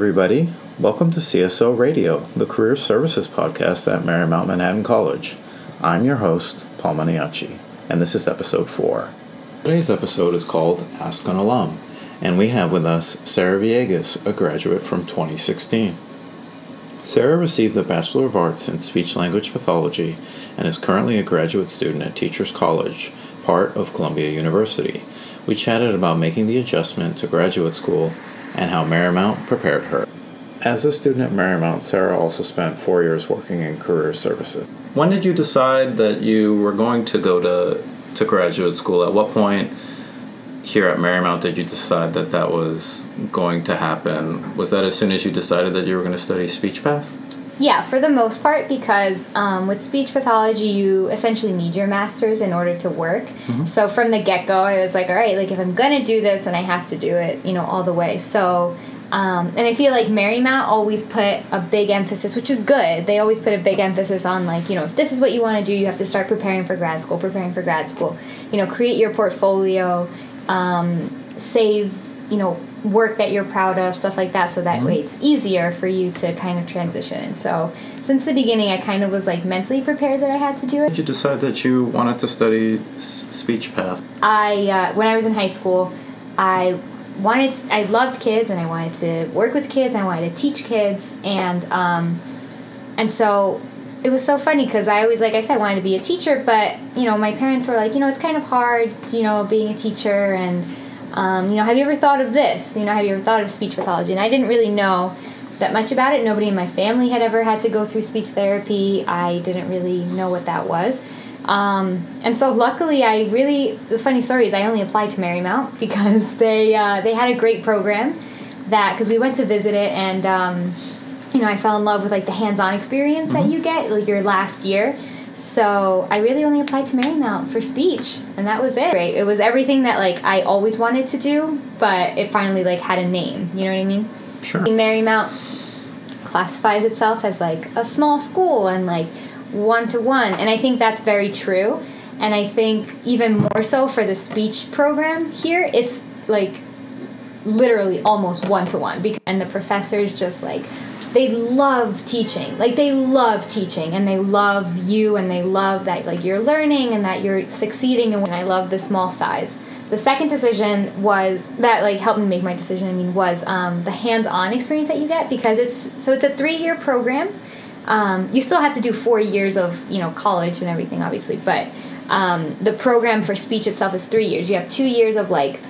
everybody. Welcome to CSO Radio, the career services podcast at Marymount Manhattan College. I'm your host, Paul Maniaci, and this is episode 4. Today's episode is called Ask an Alum, and we have with us Sarah Viegas, a graduate from 2016. Sarah received a Bachelor of Arts in Speech Language Pathology and is currently a graduate student at Teachers College, part of Columbia University. We chatted about making the adjustment to graduate school and how Marymount prepared her. As a student at Marymount, Sarah also spent four years working in career services. When did you decide that you were going to go to, to graduate school? At what point here at Marymount did you decide that that was going to happen? Was that as soon as you decided that you were going to study speech path? Yeah, for the most part, because um, with speech pathology, you essentially need your master's in order to work. Mm-hmm. So from the get go, I was like, all right, like if I'm gonna do this, then I have to do it, you know, all the way. So, um, and I feel like Marymount always put a big emphasis, which is good. They always put a big emphasis on like, you know, if this is what you want to do, you have to start preparing for grad school, preparing for grad school. You know, create your portfolio, um, save, you know, work that you're proud of, stuff like that, so that mm-hmm. way it's easier for you to kind of transition. So since the beginning, I kind of was like mentally prepared that I had to do it. Did you decide that you wanted to study s- speech path? I uh, when I was in high school, I wanted to, I loved kids and I wanted to work with kids. And I wanted to teach kids and um, and so it was so funny because I always, like I said, wanted to be a teacher, but you know, my parents were like, you know, it's kind of hard, you know, being a teacher and um, you know, have you ever thought of this? You know, have you ever thought of speech pathology? And I didn't really know that much about it. Nobody in my family had ever had to go through speech therapy. I didn't really know what that was. Um, and so luckily, I really the funny story is I only applied to Marymount because they uh, they had a great program that because we went to visit it and um, you know I fell in love with like the hands-on experience mm-hmm. that you get like your last year. So I really only applied to Marymount for speech, and that was it. It was everything that like I always wanted to do, but it finally like had a name. You know what I mean? Sure. Marymount classifies itself as like a small school and like one to one, and I think that's very true. And I think even more so for the speech program here, it's like literally almost one to one, and the professors just like they love teaching. Like they love teaching and they love you and they love that like you're learning and that you're succeeding and i love the small size. The second decision was that like helped me make my decision i mean was um, the hands-on experience that you get because it's so it's a three-year program. Um, you still have to do four years of you know college and everything obviously but um, the program for speech itself is three years. You have two years of like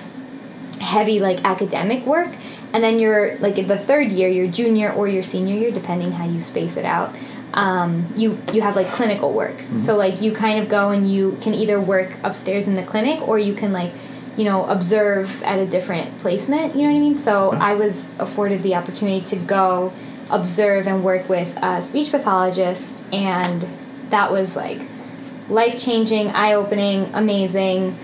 heavy like academic work and then you're like in the third year your junior or your senior year depending how you space it out um, you you have like clinical work. Mm-hmm. so like you kind of go and you can either work upstairs in the clinic or you can like you know observe at a different placement you know what i mean? So i was afforded the opportunity to go observe and work with a speech pathologist and that was like life changing eye opening amazing.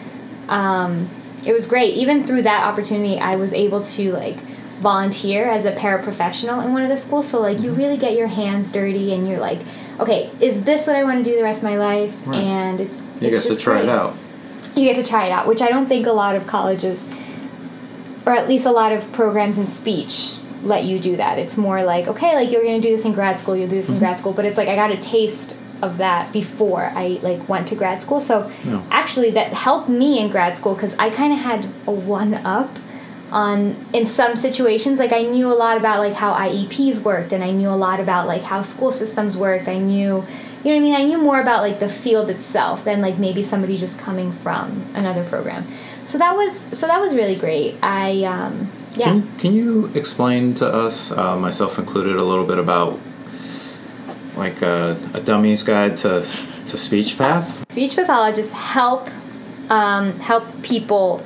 Um, it was great. Even through that opportunity i was able to like volunteer as a paraprofessional in one of the schools. So like you mm-hmm. really get your hands dirty and you're like, okay, is this what I want to do the rest of my life? Right. And it's you it's get to try great. it out. You get to try it out, which I don't think a lot of colleges, or at least a lot of programs in speech, let you do that. It's more like okay, like you're gonna do this in grad school, you'll do this mm-hmm. in grad school, but it's like I got a taste of that before I like went to grad school. So yeah. actually, that helped me in grad school because I kind of had a one up on in some situations like i knew a lot about like how IEPs worked and i knew a lot about like how school systems worked. I knew you know what i mean? I knew more about like the field itself than like maybe somebody just coming from another program. So that was so that was really great. I um yeah. Can, can you explain to us uh, myself included a little bit about like a, a dummy's guide to to speech path? Speech pathologists help um, help people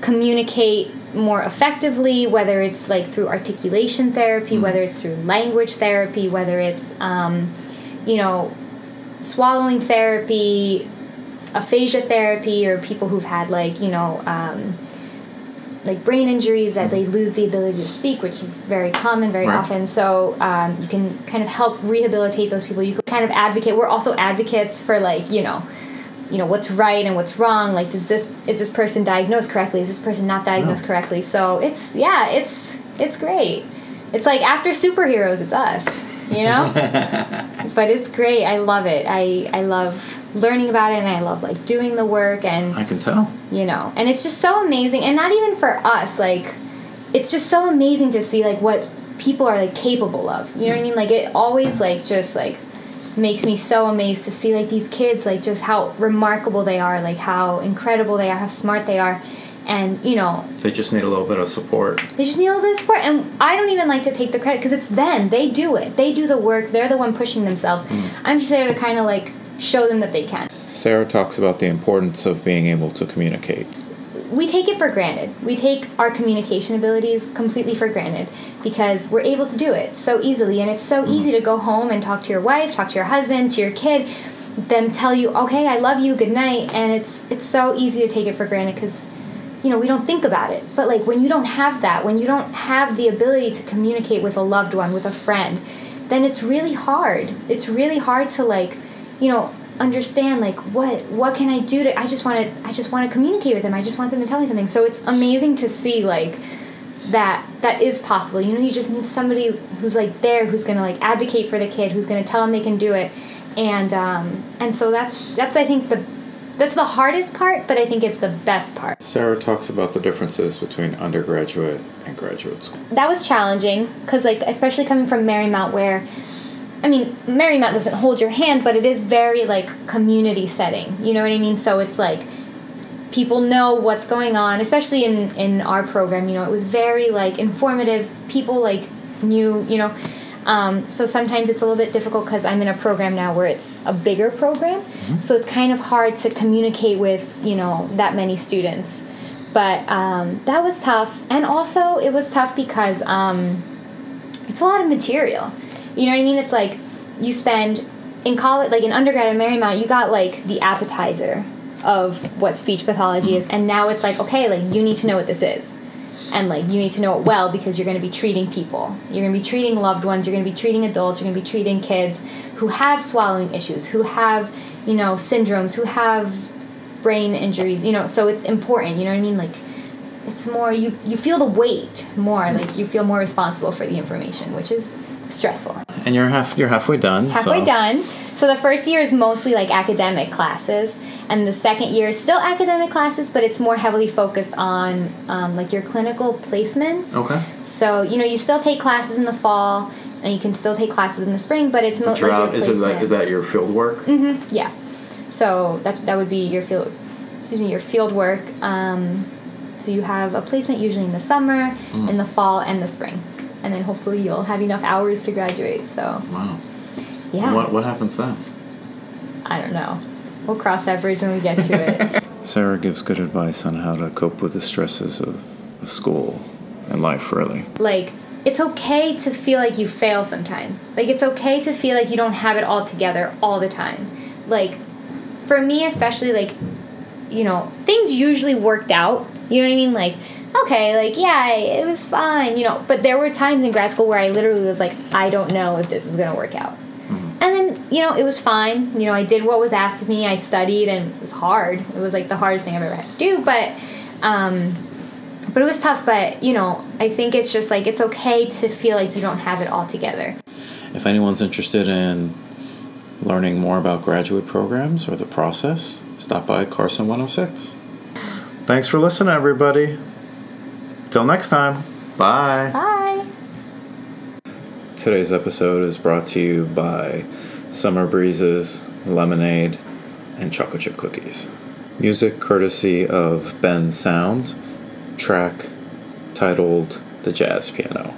communicate more effectively, whether it's like through articulation therapy, mm. whether it's through language therapy, whether it's, um, you know, swallowing therapy, aphasia therapy, or people who've had like, you know, um, like brain injuries that they lose the ability to speak, which is very common, very right. often. So um, you can kind of help rehabilitate those people. You can kind of advocate. We're also advocates for like, you know, you know what's right and what's wrong like does this is this person diagnosed correctly is this person not diagnosed no. correctly so it's yeah it's it's great it's like after superheroes, it's us, you know? but it's great. I love it. I, I love learning about it and I love like doing the work and I can tell. you know, and it's just so amazing and not even for us, like it's just so amazing to see like what people are like capable of. You know what I mean? Like it always like just like makes me so amazed to see like these kids like just how remarkable they are, like how incredible they are, how smart they are. And you know, They just need a little bit of support. they just need a little bit of support. And I don't even like to take the credit because it's them. They do it. They do the work. They're the one pushing themselves. Mm. I'm just there to kind of like show them that they can. Sarah talks about the importance of being able to communicate. We take it for granted. We take our communication abilities completely for granted because we're able to do it so easily. And it's so mm-hmm. easy to go home and talk to your wife, talk to your husband, to your kid, them tell you, "Okay, I love you, good night." And it's it's so easy to take it for granted cuz you know, we don't think about it. But like when you don't have that, when you don't have the ability to communicate with a loved one, with a friend, then it's really hard. It's really hard to like, you know, understand like what what can I do to I just want to I just want to communicate with them. I just want them to tell me something. So it's amazing to see like that that is possible. You know, you just need somebody who's like there who's going to like advocate for the kid, who's going to tell them they can do it. And um and so that's that's I think the that's the hardest part, but I think it's the best part. Sarah talks about the differences between undergraduate and graduate school. that was challenging because like especially coming from marymount where i mean marymount doesn't hold your hand but it is very like community setting you know what i mean? So it's like people know what's going on especially in in our program you know it was very like informative. People like knew you know? Um, so sometimes it's a little bit difficult because i'm in a program now where it's a bigger program. So it's kind of hard to communicate with you know that many students. But um, that was tough. And also it was tough because um, it's a lot of material you know what i mean? It's like you spend in college like in undergrad at marymount you got like the appetizer of what speech pathology is. And now it's like okay like you need to know what this is. And like you need to know it well because you're going to be treating people. You're going to be treating loved ones. You're going to be treating adults. You're going to be treating kids who have swallowing issues who have you know syndromes who have brain injuries you know. So it's important you know what i mean? Like it's more you you feel the weight more. Like you feel more responsible for the information which is stressful And you're half you're halfway done. halfway so done so the first year is mostly like academic classes and the second year is still academic classes but it's more heavily focused on um, like your clinical placements Okay. so you know you still take classes in the fall and you can still take classes in the spring but it's mostly like is, that, is that your field work? Mm-hmm. Yeah. So that's that would be your field. Excuse me, your field work. Um, so you have a placement usually in the summer, in the fall, and the spring, and then hopefully you'll have enough hours to graduate. So Wow. yeah, What what happens then? I don't know. We'll cross that bridge when we get to it. Sarah gives good advice on how to cope with the stresses of, of school and life really. like it's okay to feel like you fail sometimes. Like it's okay to feel like you don't have it all together all the time. Like for me especially like you know, things usually worked out. You know what I mean? Like okay, like yeah, it was fine, you know, but there were times in grad school where I literally was like I don't know if this is going to work out. And then, you know, it was fine. You know, I did what was asked of me. I studied and it was hard. It was like the hardest thing I've ever had to do, but um but it was tough, but you know, I think it's just like it's okay to feel like you don't have it all together. If anyone's interested in learning more about graduate programs or the process, stop by Carson 106. Thanks for listening, everybody. Till next time. Bye. Bye. Today's episode is brought to you by Summer Breezes, Lemonade, and Chocolate Chip Cookies. Music courtesy of Bensound, track titled The Jazz Piano.